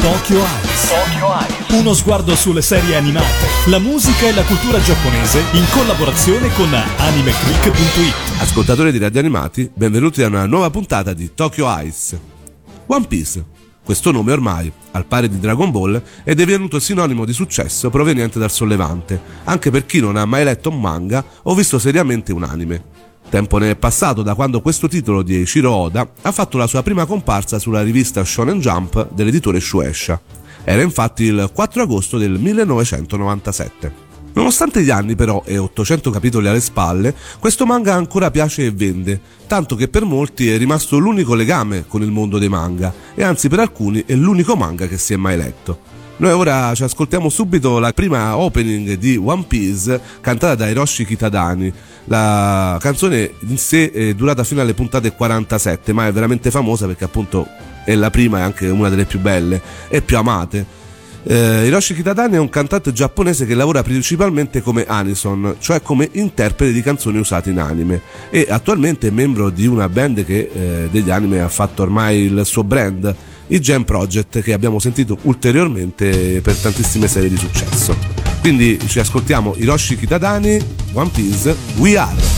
Tokyo Eyes. Tokyo Eyes. Uno sguardo sulle serie animate, la musica e la cultura giapponese in collaborazione con animeclick.it. Ascoltatori di Radio Animati, benvenuti a una nuova puntata di Tokyo Ice. One Piece. Questo nome ormai, al pari di Dragon Ball, è divenuto sinonimo di successo proveniente dal sollevante, anche per chi non ha mai letto un manga o visto seriamente un anime. Tempo ne è passato da quando questo titolo di Eiichiro Oda ha fatto la sua prima comparsa sulla rivista Shonen Jump dell'editore Shueisha. Era infatti il 4 agosto del 1997. Nonostante gli anni però e 800 capitoli alle spalle, questo manga ancora piace e vende, tanto che per molti è rimasto l'unico legame con il mondo dei manga e anzi per alcuni è l'unico manga che si è mai letto. Noi ora ci ascoltiamo subito la prima opening di One Piece cantata da Hiroshi Kitadani. La canzone in sé è durata fino alle puntate 47, ma è veramente famosa perché appunto è la prima e anche una delle più belle e più amate. Eh, Hiroshi Kitadani è un cantante giapponese che lavora principalmente come Anison, cioè come interprete di canzoni usate in anime e attualmente è membro di una band che eh, degli anime ha fatto ormai il suo brand i Jam Project che abbiamo sentito ulteriormente per tantissime serie di successo. Quindi ci ascoltiamo Hiroshi Kitadani, One Piece, We Are.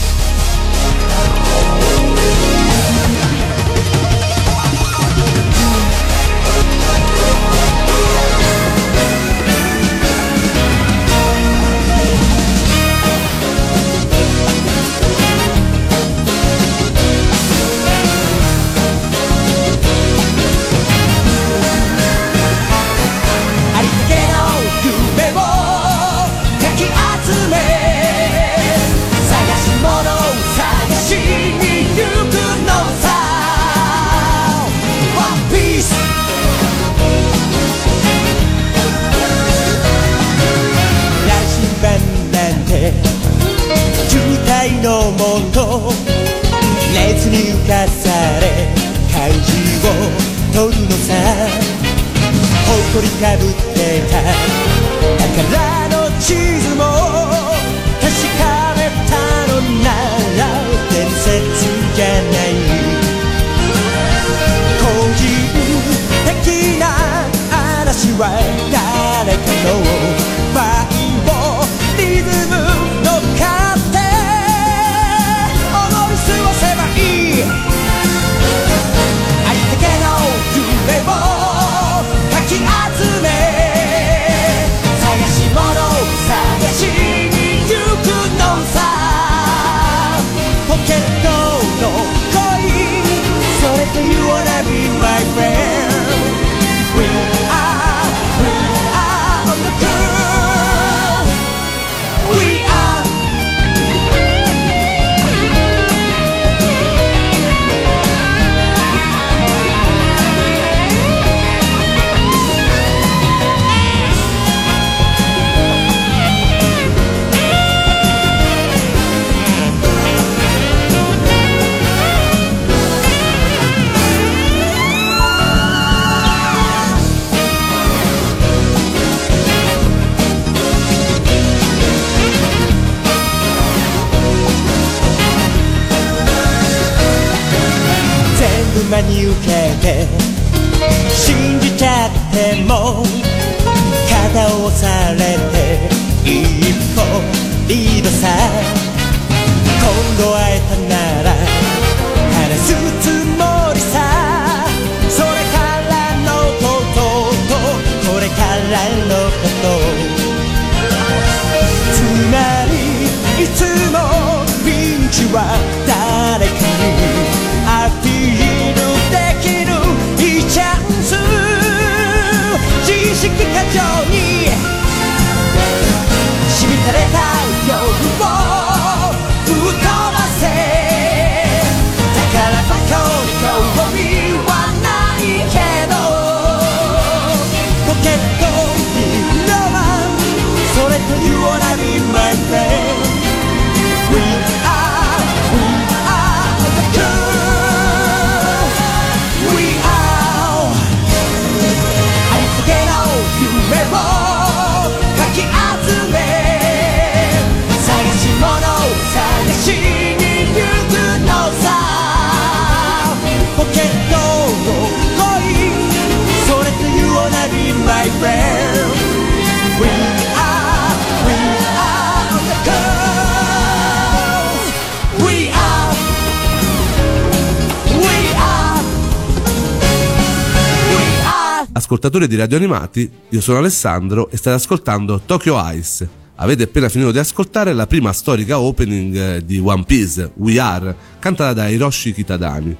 Ascoltatori di Radio Animati, io sono Alessandro e state ascoltando Tokyo Ice. Avete appena finito di ascoltare la prima storica opening eh, di One Piece, We Are, cantata da Hiroshi Kitadani.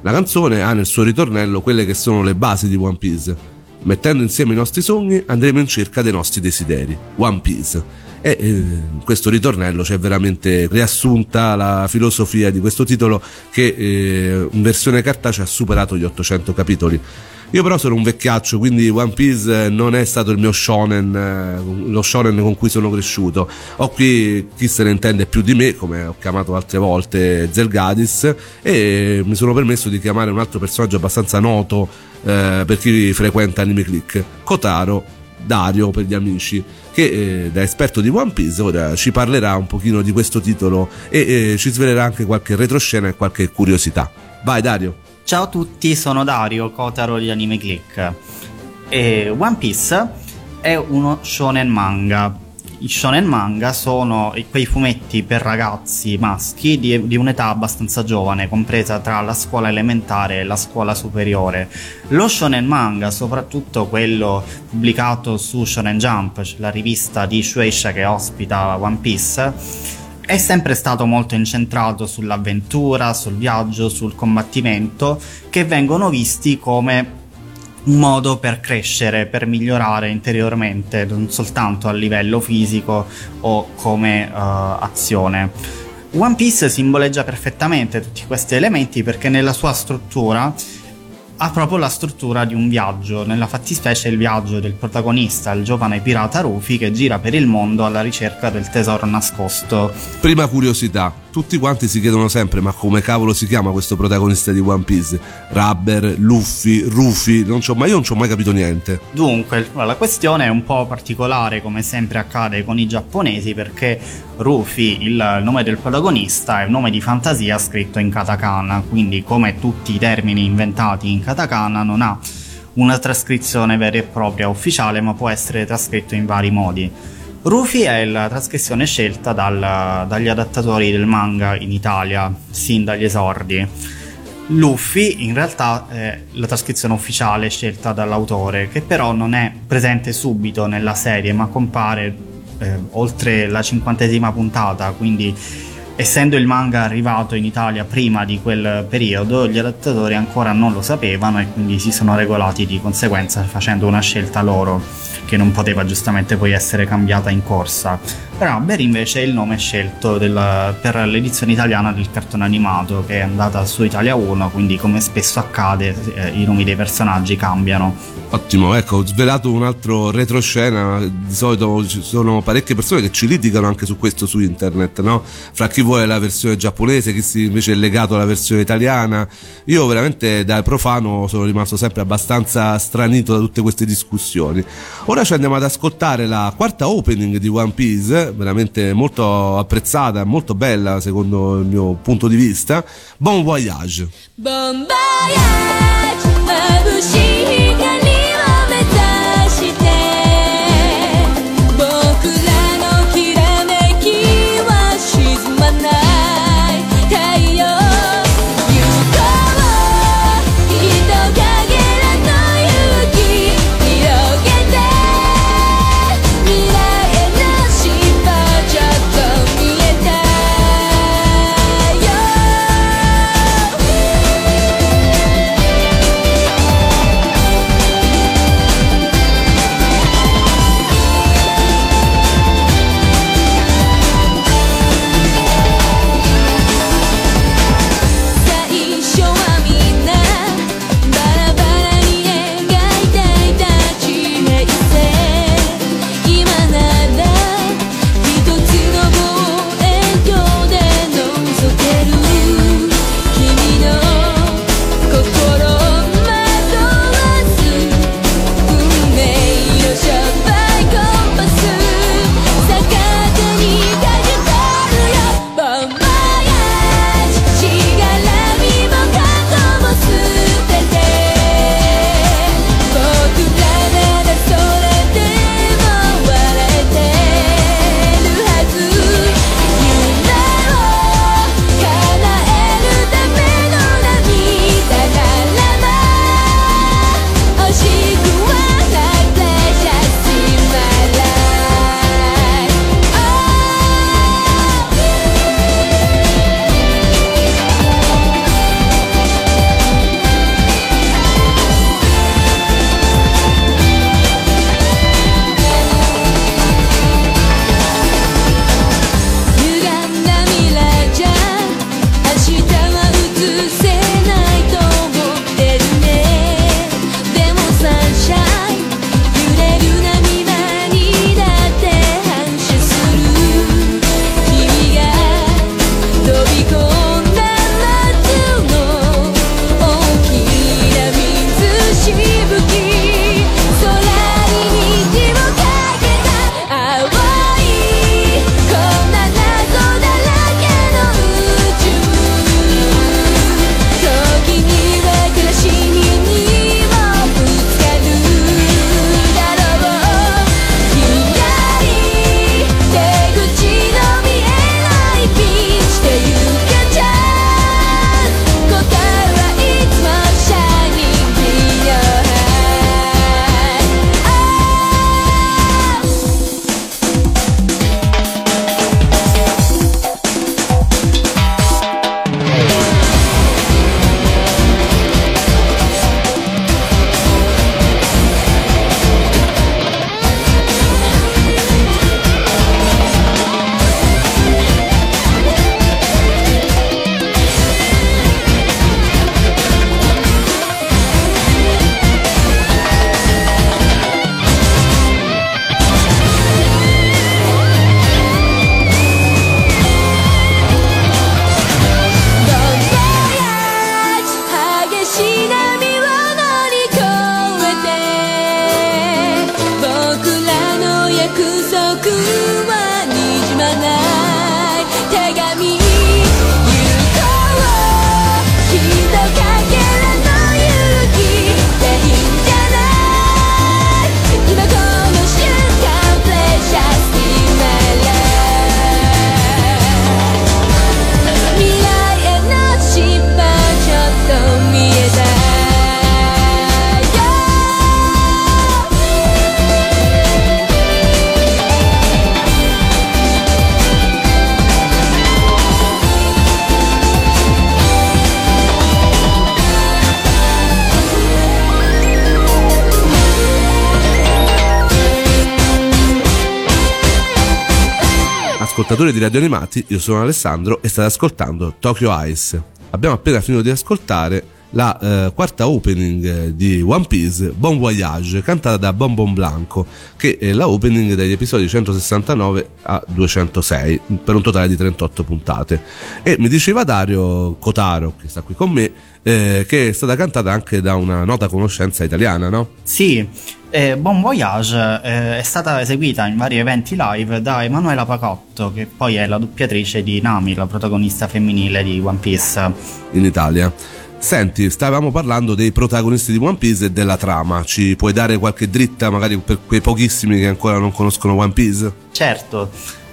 La canzone ha nel suo ritornello quelle che sono le basi di One Piece. Mettendo insieme i nostri sogni andremo in cerca dei nostri desideri. One Piece e eh, in questo ritornello c'è veramente riassunta la filosofia di questo titolo che eh, in versione cartacea ha superato gli 800 capitoli. Io però sono un vecchiaccio, quindi One Piece non è stato il mio shonen, eh, lo shonen con cui sono cresciuto. Ho qui chi se ne intende più di me, come ho chiamato altre volte Zelgadis, e mi sono permesso di chiamare un altro personaggio abbastanza noto eh, per chi frequenta Anime Click, Kotaro Dario per gli amici, che eh, da esperto di One Piece ora ci parlerà un pochino di questo titolo e eh, ci svelerà anche qualche retroscena e qualche curiosità. Vai Dario! Ciao a tutti, sono Dario, Kotaro di Anime Click. E One Piece è uno shonen manga i shonen manga sono quei fumetti per ragazzi maschi di, di, un'età abbastanza giovane, compresa tra la scuola elementare e la scuola superiore. Lo shonen manga, soprattutto quello pubblicato su Shonen Jump, la rivista di Shueisha che ospita One Piece, è sempre stato molto incentrato sull'avventura, sul viaggio, sul combattimento, che vengono visti come un modo per crescere, per migliorare interiormente, non soltanto a livello fisico o come uh, azione. One Piece simboleggia perfettamente tutti questi elementi perché nella sua struttura ha proprio la struttura di un viaggio, nella fattispecie il viaggio del protagonista, il giovane pirata Rufy che gira per il mondo alla ricerca del tesoro nascosto. Prima curiosità, tutti quanti si chiedono sempre ma come cavolo si chiama questo protagonista di One Piece? Rubber, Luffy, Rufy, non c'ho mai, io non ci ho mai capito niente. Dunque, la questione è un po' particolare come sempre accade con i giapponesi perché Rufy, il nome del protagonista, è un nome di fantasia scritto in katakana, quindi come tutti i termini inventati in katakana non ha una trascrizione vera e propria ufficiale ma può essere trascritto in vari modi. Rufy è la trascrizione scelta dal, dagli adattatori del manga in Italia, sin dagli esordi. Luffy in realtà è la trascrizione ufficiale scelta dall'autore, che però non è presente subito nella serie, ma compare eh, oltre la cinquantesima puntata, quindi essendo il manga arrivato in Italia prima di quel periodo, gli adattatori ancora non lo sapevano e quindi si sono regolati di conseguenza facendo una scelta loro che non poteva giustamente poi essere cambiata in corsa. Rubber invece è il nome scelto della, per l'edizione italiana del cartone animato che è andata su Italia 1, quindi come spesso accade eh, i nomi dei personaggi cambiano. Ottimo, ecco, svelato un altro retroscena, di solito ci sono parecchie persone che ci litigano anche su questo su internet, no? Fra chi vuole la versione giapponese, chi invece è legato alla versione italiana. Io veramente da profano sono rimasto sempre abbastanza stranito da tutte queste discussioni. Ora ci andiamo ad ascoltare la quarta opening di One Piece, veramente molto apprezzata, molto bella secondo il mio punto di vista. Bon voyage! Bon voyage!「Ascoltatori di Radio Animati, io sono Alessandro e state ascoltando Tokyo Ice. Abbiamo appena finito di ascoltare la eh, quarta opening eh, di One Piece, Bon Voyage, cantata da Bon Bon Blanco, che è la opening degli episodi 169 a 206, per un totale di 38 puntate. E mi diceva Dario Cotaro, che sta qui con me, eh, che è stata cantata anche da una nota conoscenza italiana, no? Sì, eh, Bon Voyage eh, è stata eseguita in vari eventi live da Emanuela Pacotto, che poi è la doppiatrice di Nami, la protagonista femminile di One Piece. in Italia. Senti, stavamo parlando dei protagonisti di One Piece e della trama. Ci puoi dare qualche dritta, magari per quei pochissimi che ancora non conoscono One Piece? Certo,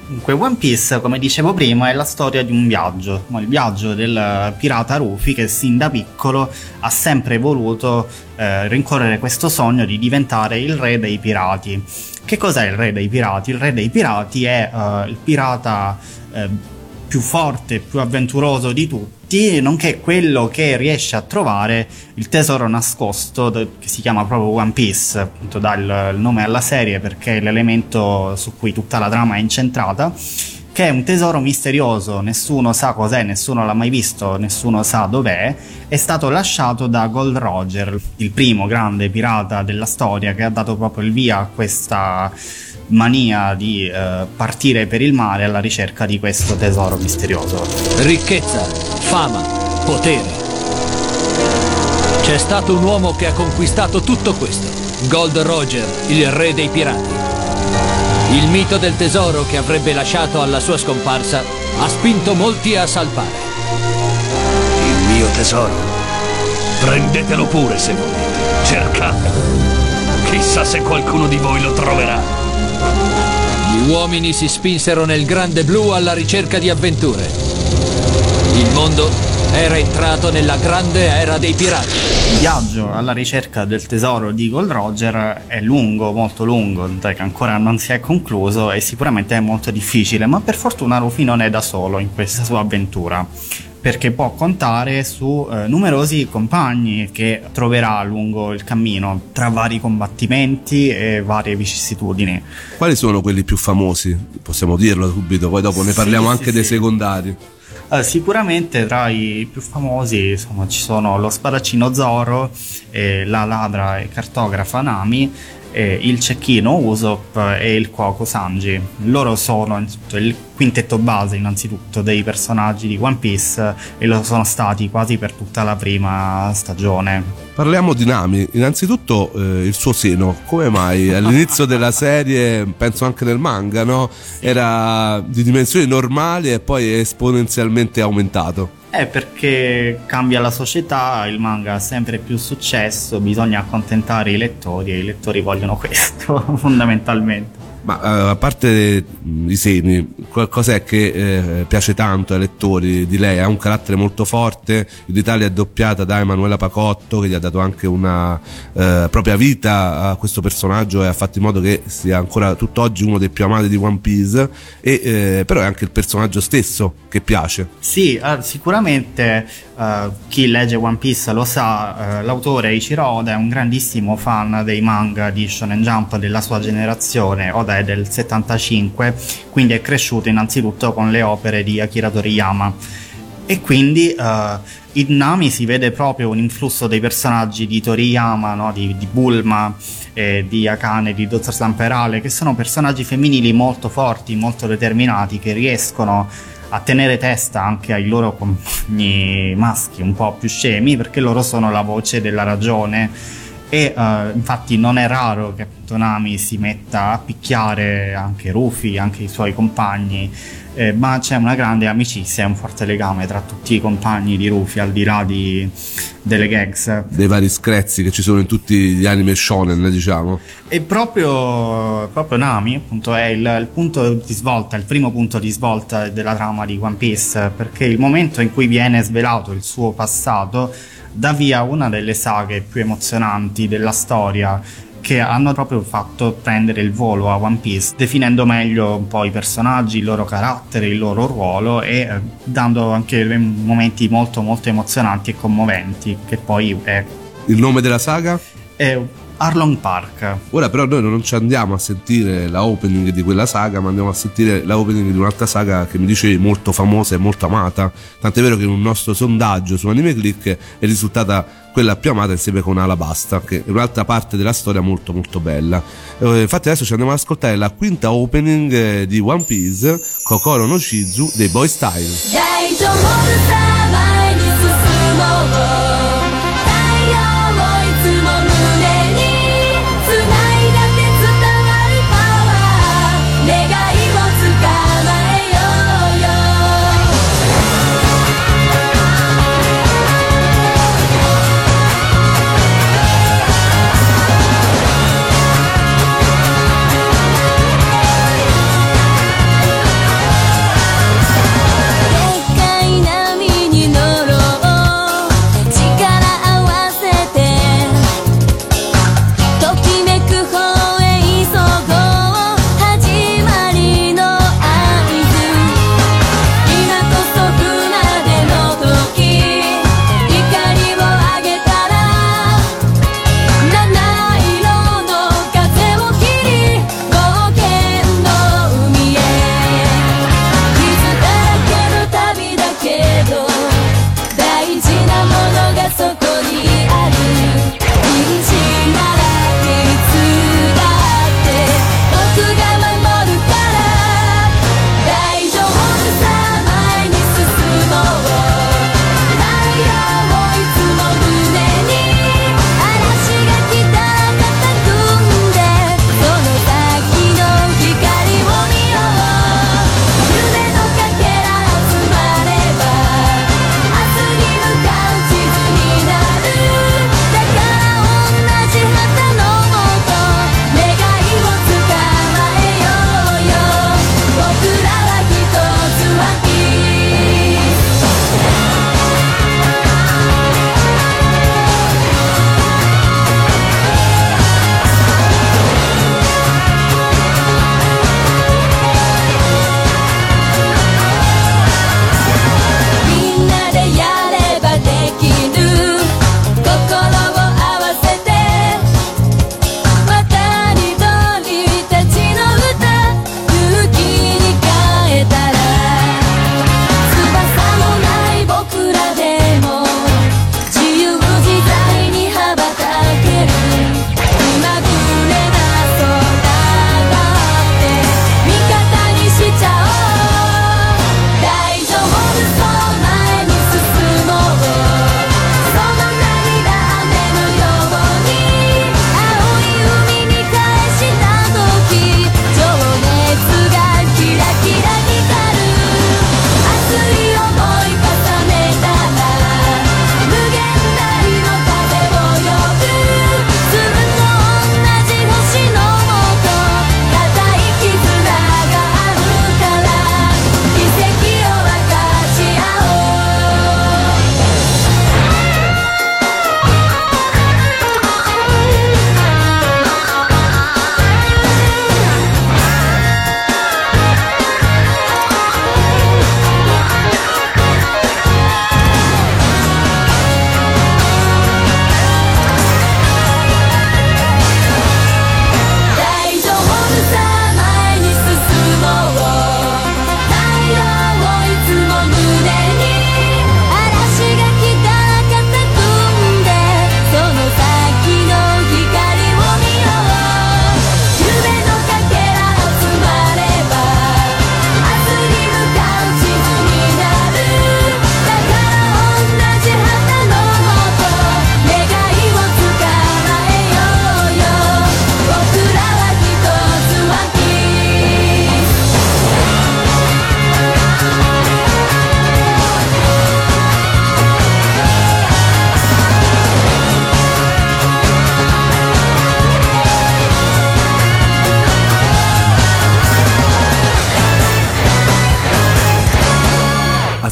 dunque One Piece, come dicevo prima, è la storia di un viaggio, il viaggio del pirata Rufy che sin da piccolo ha sempre voluto eh, rincorrere questo sogno di diventare il re dei pirati. Che cos'è il re dei pirati? Il re dei pirati è eh, il pirata eh, più forte, più avventuroso di tutti, nonché quello che riesce a trovare il tesoro nascosto che si chiama proprio One Piece, appunto il nome alla serie perché è l'elemento su cui tutta la trama è incentrata, che è un tesoro misterioso, nessuno sa cos'è, nessuno l'ha mai visto, nessuno sa dov'è, è stato lasciato da Gold Roger, il primo grande pirata della storia che ha dato proprio il via a questa mania di eh, partire per il mare alla ricerca di questo tesoro misterioso. Ricchezza, fama, potere. C'è stato un uomo che ha conquistato tutto questo. Gold Roger, il re dei pirati. Il mito del tesoro che avrebbe lasciato alla sua scomparsa ha spinto molti a salpare. Il mio tesoro. Prendetelo pure se volete. Cercatelo. Chissà se qualcuno di voi lo troverà. Uomini si spinsero nel grande blu alla ricerca di avventure. Il mondo era entrato nella grande era dei pirati. Il viaggio alla ricerca del tesoro di Gold Roger è lungo, molto lungo, che ancora non si è concluso e sicuramente è molto difficile, ma per fortuna Rufy non è da solo in questa sua avventura perché può contare su eh, numerosi compagni che troverà lungo il cammino tra vari combattimenti e varie vicissitudini. Quali sono quelli più famosi? Possiamo dirlo subito, poi dopo ne Sì, parliamo sì, anche sì. dei secondari. Eh, sicuramente tra i più famosi insomma, ci sono lo spadaccino Zoro, eh, la ladra e cartografa Nami, eh, il cecchino Usopp e il cuoco Sanji. Loro sono innanzitutto, il quintetto base innanzitutto dei personaggi di One Piece e lo sono stati quasi per tutta la prima stagione. Parliamo di Nami, innanzitutto eh, il suo seno, come mai all'inizio della serie, penso anche nel manga, no? era di dimensioni normali e poi è esponenzialmente aumentato. È perché cambia la società, il manga ha sempre più successo, bisogna accontentare i lettori e i lettori vogliono questo fondamentalmente. Ma eh, a parte mh, i seni, qualcos'è che eh, piace tanto ai lettori di lei? Ha un carattere molto forte, in Italia è doppiata da Emanuela Pacotto che gli ha dato anche una eh, propria vita a questo personaggio e ha fatto in modo che sia ancora tutt'oggi uno dei più amati di One Piece, e, eh, però è anche il personaggio stesso che piace. Sì, eh, sicuramente eh, chi legge One Piece lo sa, eh, l'autore Ichiro Oda è un grandissimo fan dei manga di Shonen Jump della sua generazione, Oda è del 75, quindi è cresciuto innanzitutto con le opere di Akira Toriyama e quindi eh, in Nami si vede proprio un influsso dei personaggi di Toriyama, no? di, di Bulma, eh, di Akane, di Dottor Slamperale, che sono personaggi femminili molto forti, molto determinati, che riescono a tenere testa anche ai loro compagni maschi un po' più scemi, perché loro sono la voce della ragione e eh, infatti non è raro che appunto Nami si metta a picchiare anche Rufy, anche i suoi compagni, eh, ma c'è una grande amicizia e un forte legame tra tutti i compagni di Rufy al di là di- delle gags. Dei vari screzzi che ci sono in tutti gli anime shonen, diciamo. E proprio, proprio Nami, appunto, è il, il punto di svolta, il primo punto di svolta della trama di One Piece, perché il momento in cui viene svelato il suo passato dà via una delle saghe più emozionanti della storia che hanno proprio fatto prendere il volo a One Piece, definendo meglio un po' i personaggi, il loro carattere, il loro ruolo e eh, dando anche momenti molto molto emozionanti e commoventi, che poi è, Il nome della saga? è Arlong Park. Ora però noi non ci andiamo a sentire la opening di quella saga, ma andiamo a sentire la opening di un'altra saga che mi dicevi molto famosa e molto amata. Tant'è vero che in un nostro sondaggio su Anime Click è risultata quella più amata insieme con Alabasta, che è un'altra parte della storia molto molto bella. Eh, infatti adesso ci andiamo ad ascoltare la quinta opening eh, di One Piece, Kokoro no Shizu dei Boy Style.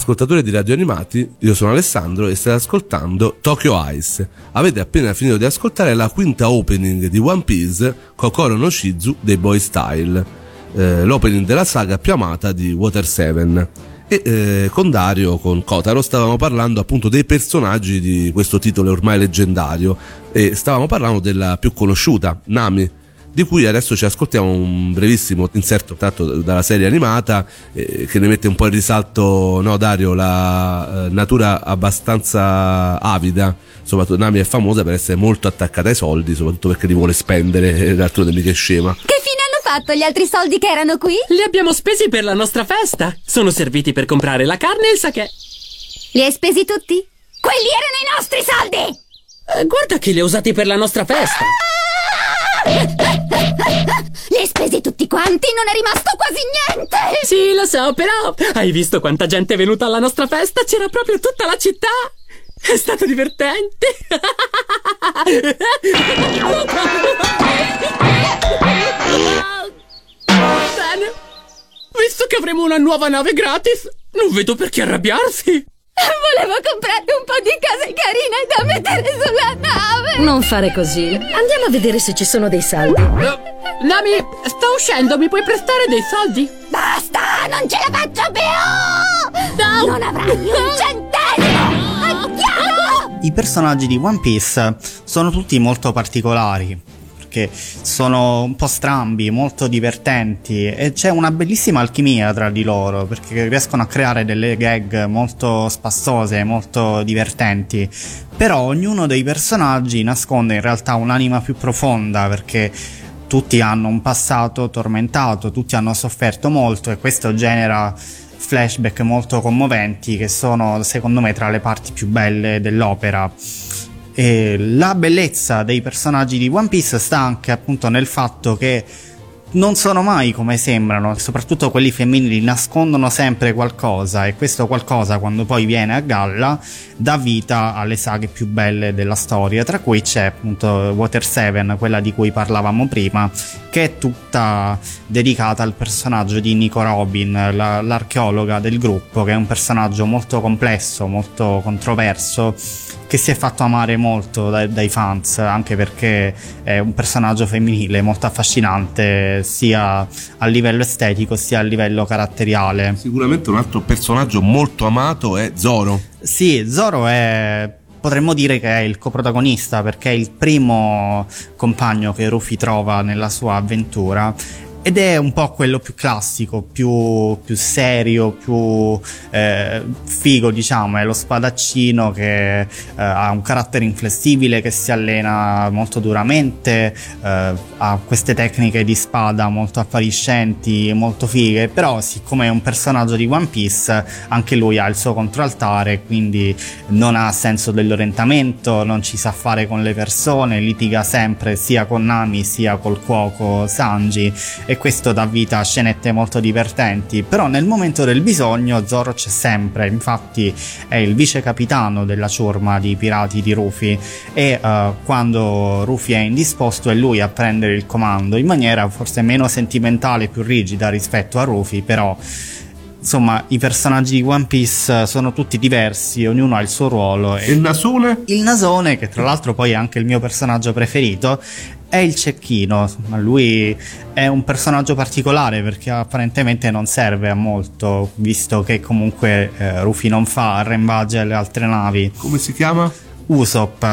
Ascoltatori di Radio Animati, io sono Alessandro e state ascoltando Tokyo Ice. Avete appena finito di ascoltare la quinta opening di One Piece, Kokoro no Shizu dei Boy Style, eh, l'opening della saga più amata di Water 7. E eh, con Dario, con Kotaro, stavamo parlando appunto dei personaggi di questo titolo ormai leggendario e stavamo parlando della più conosciuta, Nami, di cui adesso ci ascoltiamo un brevissimo inserto tratto dalla serie animata eh, che ne mette un po' in risalto, no Dario, la eh, natura abbastanza avida, soprattutto Nami è famosa per essere molto attaccata ai soldi, soprattutto perché li vuole spendere, e d'altronde mica è scema. Che fine hanno fatto gli altri soldi che erano qui? Li abbiamo spesi per la nostra festa. Sono serviti per comprare la carne e il sake. Li hai spesi tutti? Quelli erano i nostri soldi! Eh, guarda che li ho usati per la nostra festa. Li hai spesi tutti quanti? Non è rimasto quasi niente! Sì, lo so, però hai visto quanta gente è venuta alla nostra festa? C'era proprio tutta la città. È stato divertente. Bene. Visto che avremo una nuova nave gratis, non vedo perché arrabbiarsi. Volevo comprarti un po' di cose carine da mettere sulla nave! Non fare così. Andiamo a vedere se ci sono dei saldi. Eh, Nami, sto uscendo, mi puoi prestare dei soldi? Basta! Non ce la faccio più! No. Non avrai un centesimo! Andiamo! I personaggi di One Piece sono tutti molto particolari. Perché sono un po' strambi, molto divertenti e c'è una bellissima alchimia tra di loro perché riescono a creare delle gag molto spassose, molto divertenti. Però ognuno dei personaggi nasconde in realtà un'anima più profonda perché tutti hanno un passato tormentato, tutti hanno sofferto molto e questo genera flashback molto commoventi che sono secondo me tra le parti più belle dell'opera. E la bellezza dei personaggi di One Piece sta anche appunto nel fatto che non sono mai come sembrano, soprattutto quelli femminili nascondono sempre qualcosa e questo qualcosa quando poi viene a galla dà vita alle saghe più belle della storia, tra cui c'è appunto Water 7, quella di cui parlavamo prima, che è tutta dedicata al personaggio di Nico Robin, la- l'archeologa del gruppo, che è un personaggio molto complesso, molto controverso che si è fatto amare molto dai, dai fans, anche perché è un personaggio femminile molto affascinante sia a livello estetico sia a livello caratteriale. Sicuramente un altro personaggio molto amato è Zoro. Sì, Zoro è potremmo dire che è il coprotagonista perché è il primo compagno che Rufy trova nella sua avventura ed è un po' quello più classico, più, più serio, più eh, figo, diciamo, è lo spadaccino che eh, ha un carattere inflessibile, che si allena molto duramente, eh, ha queste tecniche di spada molto appariscenti, molto fighe, però siccome è un personaggio di One Piece, anche lui ha il suo controaltare, quindi non ha senso dell'orientamento, non ci sa fare con le persone, litiga sempre sia con Nami sia col cuoco Sanji. E questo dà vita a scenette molto divertenti, però nel momento del bisogno Zoro c'è sempre, infatti è il vice capitano della ciurma di pirati di Rufy e eh, quando Rufy è indisposto è lui a prendere il comando in maniera forse meno sentimentale, più rigida rispetto a Rufy, però insomma i personaggi di One Piece sono tutti diversi, ognuno ha il suo ruolo E il Nasone? il nasone, che tra l'altro poi è anche il mio personaggio preferito, è il cecchino. Ma lui è un personaggio particolare perché apparentemente non serve a molto, visto che comunque eh, Rufy non fa arrembaggi alle altre navi. Come si chiama? Usopp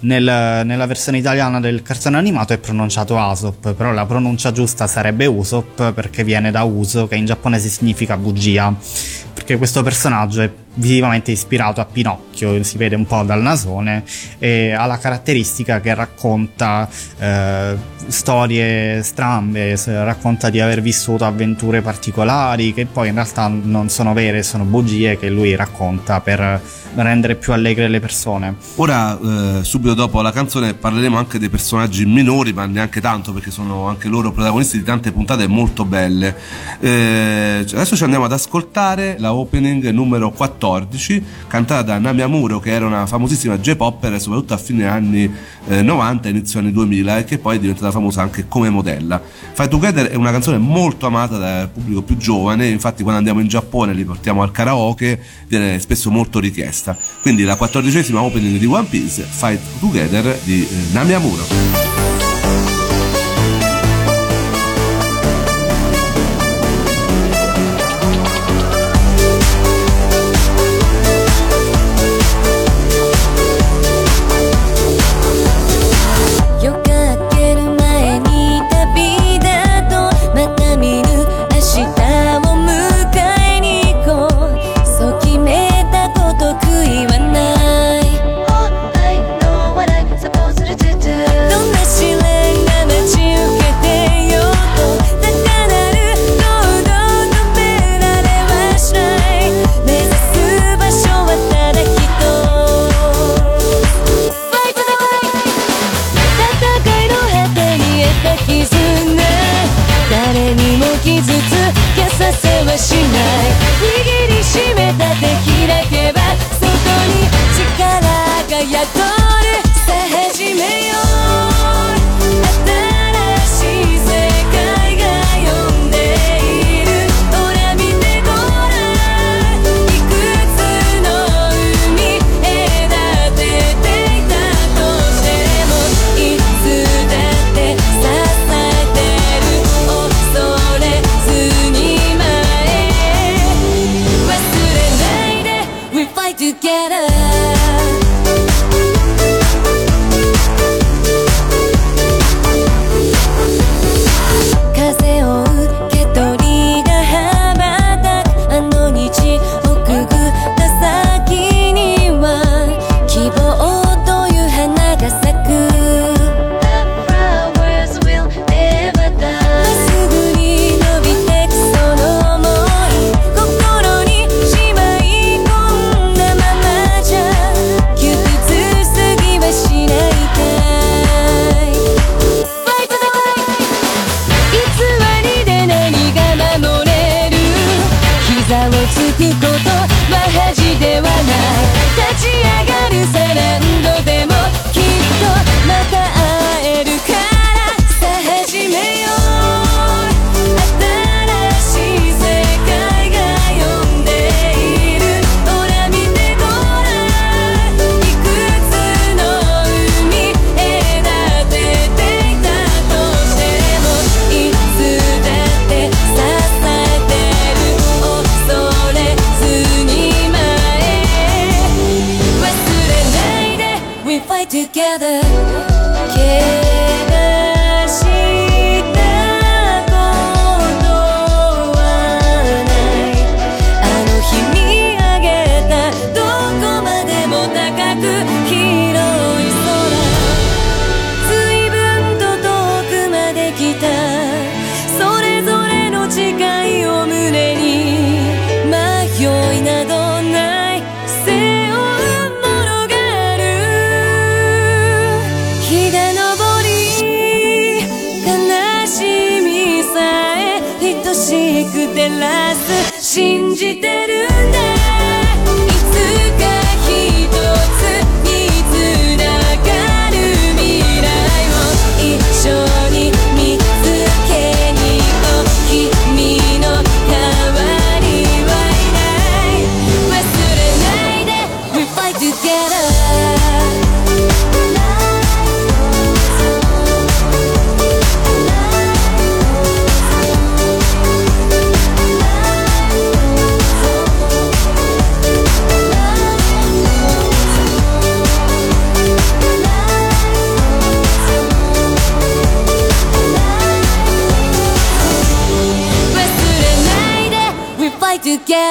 nel- nella versione italiana del cartone animato è pronunciato Asop però la pronuncia giusta sarebbe Usopp perché viene da uso che in giapponese significa bugia perché questo personaggio è visivamente ispirato a Pinocchio si vede un po' dal nasone e ha la caratteristica che racconta eh, storie strambe racconta di aver vissuto avventure particolari che poi in realtà non sono vere sono bugie che lui racconta per rendere più allegre le persone Ora, eh, subito dopo la canzone, parleremo anche dei personaggi minori, ma neanche tanto perché sono anche loro protagonisti di tante puntate molto belle. Eh, adesso ci andiamo ad ascoltare la opening numero 14 14, cantata da Nami Amuro, che era una famosissima J-popper, soprattutto a fine anni eh, 90 inizio anni 2000, e che poi è diventata famosa anche come modella. Fight Together è una canzone molto amata dal pubblico più giovane, infatti quando andiamo in Giappone li portiamo al karaoke, viene spesso molto richiesta. Quindi la quattordicesima opening di One Piece, Fight Together di eh, Nami Amuro.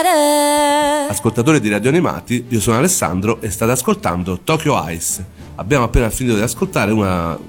Ascoltatori di Radio Animati, io sono Alessandro e state ascoltando Tokyo Ice. Abbiamo appena finito di ascoltare una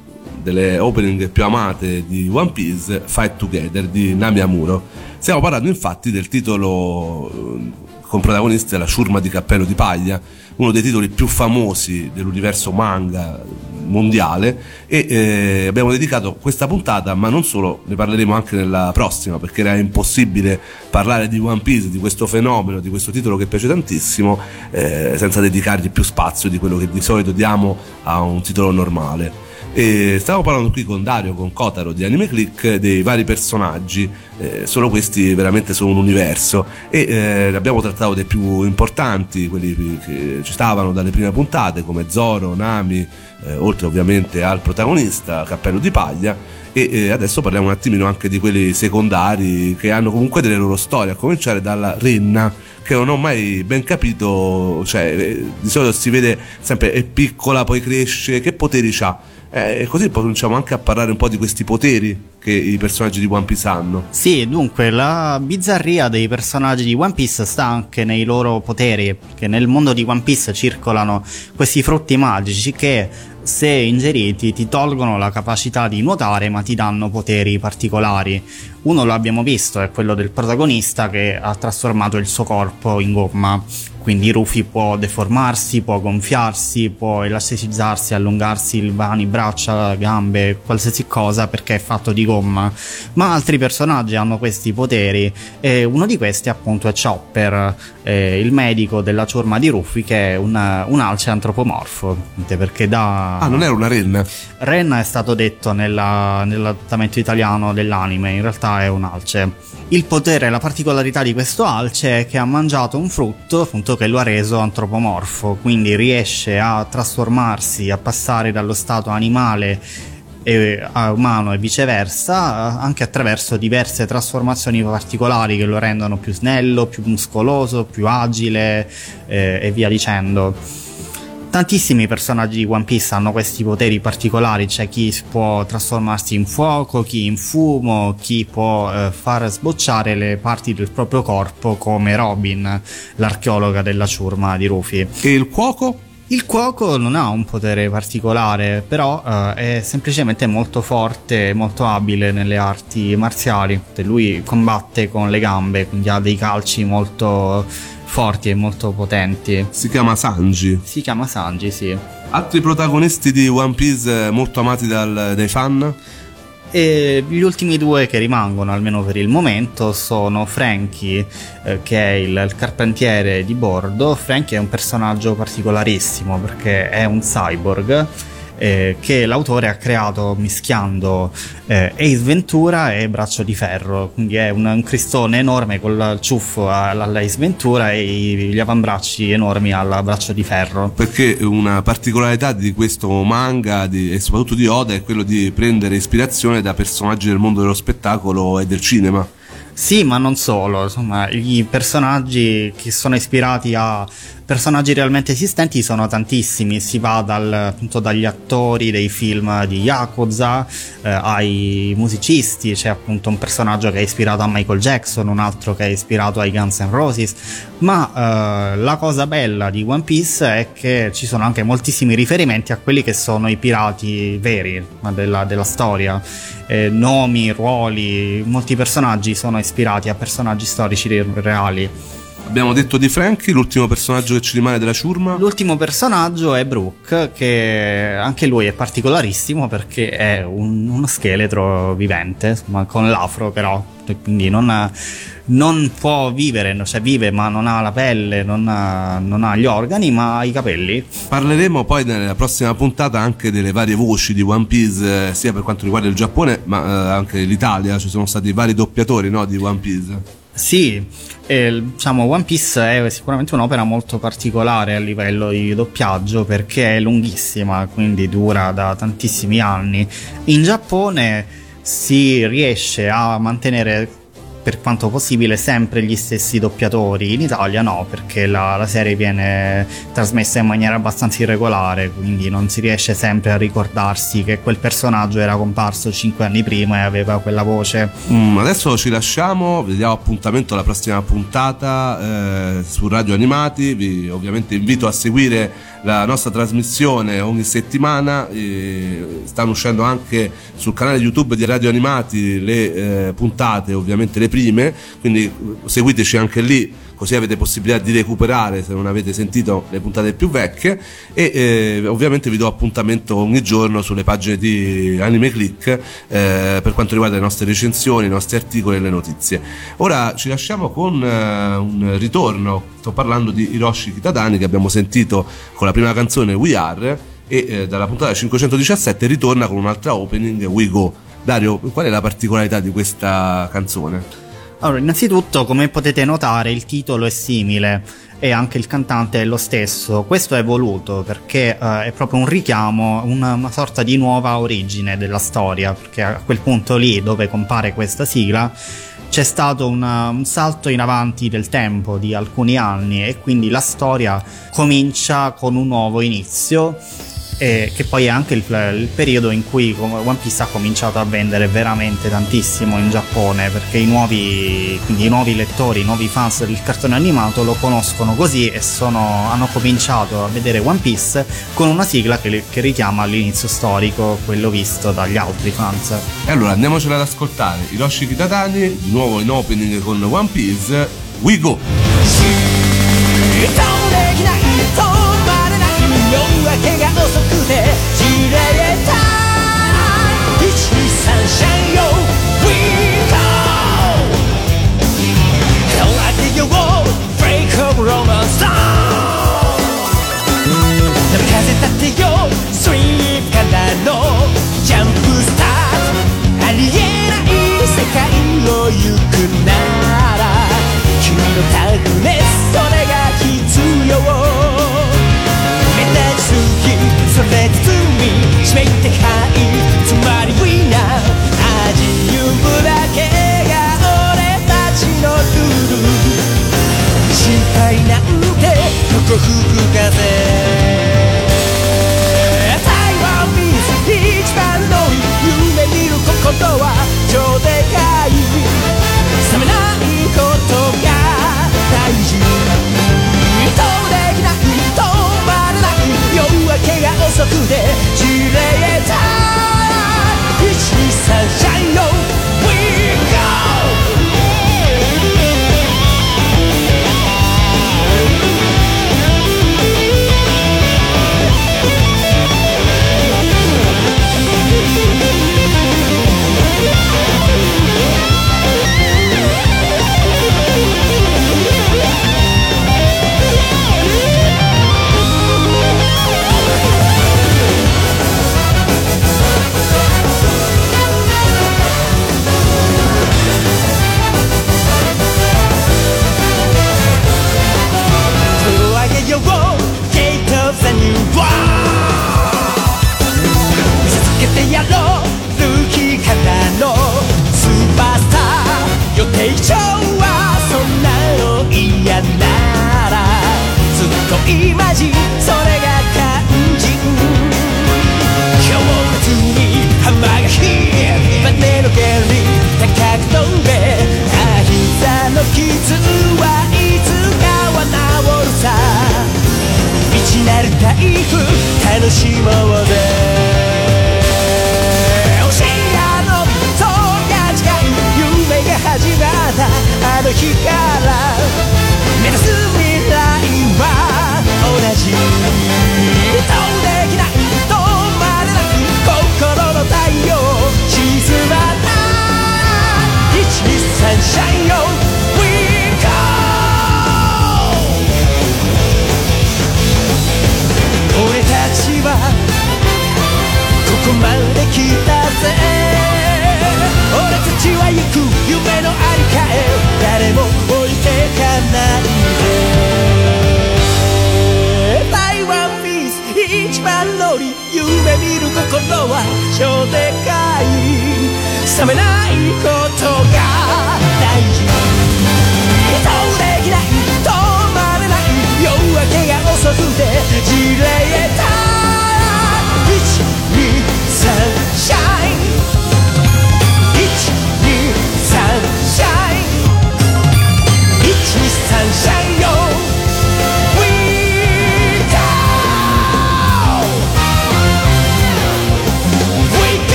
delle opening più amate di One Piece, Fight Together di Nami Amuro. Stiamo parlando infatti del titolo eh, con protagonista la ciurma di cappello di paglia uno dei titoli più famosi dell'universo manga mondiale e eh, abbiamo dedicato questa puntata, ma non solo, ne parleremo anche nella prossima perché era impossibile parlare di One Piece, di questo fenomeno, di questo titolo che piace tantissimo, eh, senza dedicargli più spazio di quello che di solito diamo a un titolo normale. E stavo parlando qui con Dario, con Kotaro di Anime Click dei vari personaggi, eh, solo questi veramente sono un universo e eh, abbiamo trattato dei più importanti, quelli che ci stavano dalle prime puntate come Zoro, Nami, eh, oltre ovviamente al protagonista Cappello di Paglia e eh, adesso parliamo un attimino anche di quelli secondari che hanno comunque delle loro storie, a cominciare dalla Renna che non ho mai ben capito, cioè eh, di solito si vede sempre è piccola, poi cresce, che poteri ha? Eh, così cominciamo anche a parlare un po' di questi poteri che i personaggi di One Piece hanno. Sì, dunque la bizzarria dei personaggi di One Piece sta anche nei loro poteri, che nel mondo di One Piece circolano questi frutti magici che se ingeriti ti tolgono la capacità di nuotare ma ti danno poteri particolari. Uno lo abbiamo visto, è quello del protagonista che ha trasformato il suo corpo in gomma. Quindi Rufy può deformarsi, può gonfiarsi, può elasticizzarsi, allungarsi le mani, braccia, gambe, qualsiasi cosa perché è fatto di gomma. Ma altri personaggi hanno questi poteri e uno di questi appunto è Chopper, eh, il medico della ciurma di Rufy che è un, un alce antropomorfo. Perché da... Ah, non era una renna? Renna è stato detto nella, nell'adattamento italiano dell'anime, in realtà è un alce. Il potere e la particolarità di questo alce è che ha mangiato un frutto appunto che lo ha reso antropomorfo, quindi riesce a trasformarsi, a passare dallo stato animale e a umano e viceversa anche attraverso diverse trasformazioni particolari che lo rendono più snello, più muscoloso, più agile eh, e via dicendo. Tantissimi personaggi di One Piece hanno questi poteri particolari, c'è chi può trasformarsi in fuoco, chi in fumo, chi può eh, far sbocciare le parti del proprio corpo come Robin, l'archeologa della ciurma di Rufy. E il cuoco? Il cuoco non ha un potere particolare, però eh, è semplicemente molto forte e molto abile nelle arti marziali. Lui combatte con le gambe, quindi ha dei calci molto forti e molto potenti. Si chiama Sanji. Si chiama Sanji, sì. Altri protagonisti di One Piece molto amati dal- dai fan? E gli ultimi due che rimangono, almeno per il momento, sono Frankie, eh, che è il, il carpentiere di bordo. Frankie è un personaggio particolarissimo perché è un cyborg. Eh, che l'autore ha creato mischiando eh, Ace Ventura e Braccio di Ferro, quindi è un, un cristone enorme col ciuffo alla Ace Ventura e gli avambracci enormi al Braccio di Ferro. Perché una particolarità di questo manga di- e soprattutto di Oda è quello di prendere ispirazione da personaggi del mondo dello spettacolo e del cinema. Sì, ma non solo, insomma, i personaggi che sono ispirati a personaggi realmente esistenti sono tantissimi, si va dal, appunto dagli attori dei film di Yakuza eh, ai musicisti, c'è appunto un personaggio che è ispirato a Michael Jackson, un altro che è ispirato ai Guns N' Roses, ma eh, la cosa bella di One Piece è che ci sono anche moltissimi riferimenti a quelli che sono i pirati veri della, della storia, Eh, nomi, ruoli, molti personaggi sono ispirati a personaggi storici re- reali. Abbiamo detto di Frankie, l'ultimo personaggio che ci rimane della ciurma. L'ultimo personaggio è Brooke, che anche lui è particolarissimo perché è un- uno scheletro vivente, insomma, con l'afro però, quindi non, non può vivere, cioè vive ma non ha la pelle, non ha, non ha gli organi ma ha i capelli. Parleremo poi nella prossima puntata anche delle varie voci di One Piece, eh, sia per quanto riguarda il Giappone, ma eh, anche l'Italia. Ci sono stati vari doppiatori no, di One Piece. Sì, eh, diciamo One Piece è sicuramente un'opera molto particolare a livello di doppiaggio perché è lunghissima, quindi dura da tantissimi anni. In Giappone si riesce a mantenere per quanto possibile sempre gli stessi doppiatori, in Italia no, perché la, la serie viene trasmessa in maniera abbastanza irregolare, quindi non si riesce sempre a ricordarsi che quel personaggio era comparso cinque anni prima e aveva quella voce. Mm, adesso ci lasciamo, vi diamo appuntamento alla prossima puntata eh, su Radio Animati. Vi ovviamente invito a seguire la nostra trasmissione ogni settimana. eh, stanno uscendo anche sul canale YouTube di Radio Animati le eh, puntate, ovviamente le prime, quindi seguiteci anche lì così avete possibilità di recuperare se non avete sentito le puntate più vecchie e eh, ovviamente vi do appuntamento ogni giorno sulle pagine di Anime Click eh, per quanto riguarda le nostre recensioni, i nostri articoli e le notizie. Ora ci lasciamo con eh, un ritorno, sto parlando di Hiroshi Kitadani che abbiamo sentito con la prima canzone We Are e eh, dalla puntata 517 ritorna con un'altra opening We Go. Dario, qual è la particolarità di questa canzone? Allora, innanzitutto, come potete notare, il titolo è simile e anche il cantante è lo stesso. Questo è voluto perché eh, è proprio un richiamo, una, una sorta di nuova origine della storia, perché a quel punto lì dove compare questa sigla c'è stato una- un salto in avanti del tempo di alcuni anni e quindi la storia comincia con un nuovo inizio eh, che poi è anche il, il, periodo in cui One Piece ha cominciato a vendere veramente tantissimo in Giappone perché i nuovi, i nuovi lettori, i nuovi fans del cartone animato lo conoscono così e sono, hanno cominciato a vedere One Piece con una sigla che, che richiama l'inizio storico, quello visto dagli altri fans. E allora andiamocela ad ascoltare Hiroshi Kitatani, di nuovo in opening con One Piece, We Go! 夜が君のタグネスそれが必要目立ちすぎそれ包み締めてはいつまり We now 味ゆむだけが俺たちのルール心配なんて横吹く風台湾ミス一番の夢見る心は超で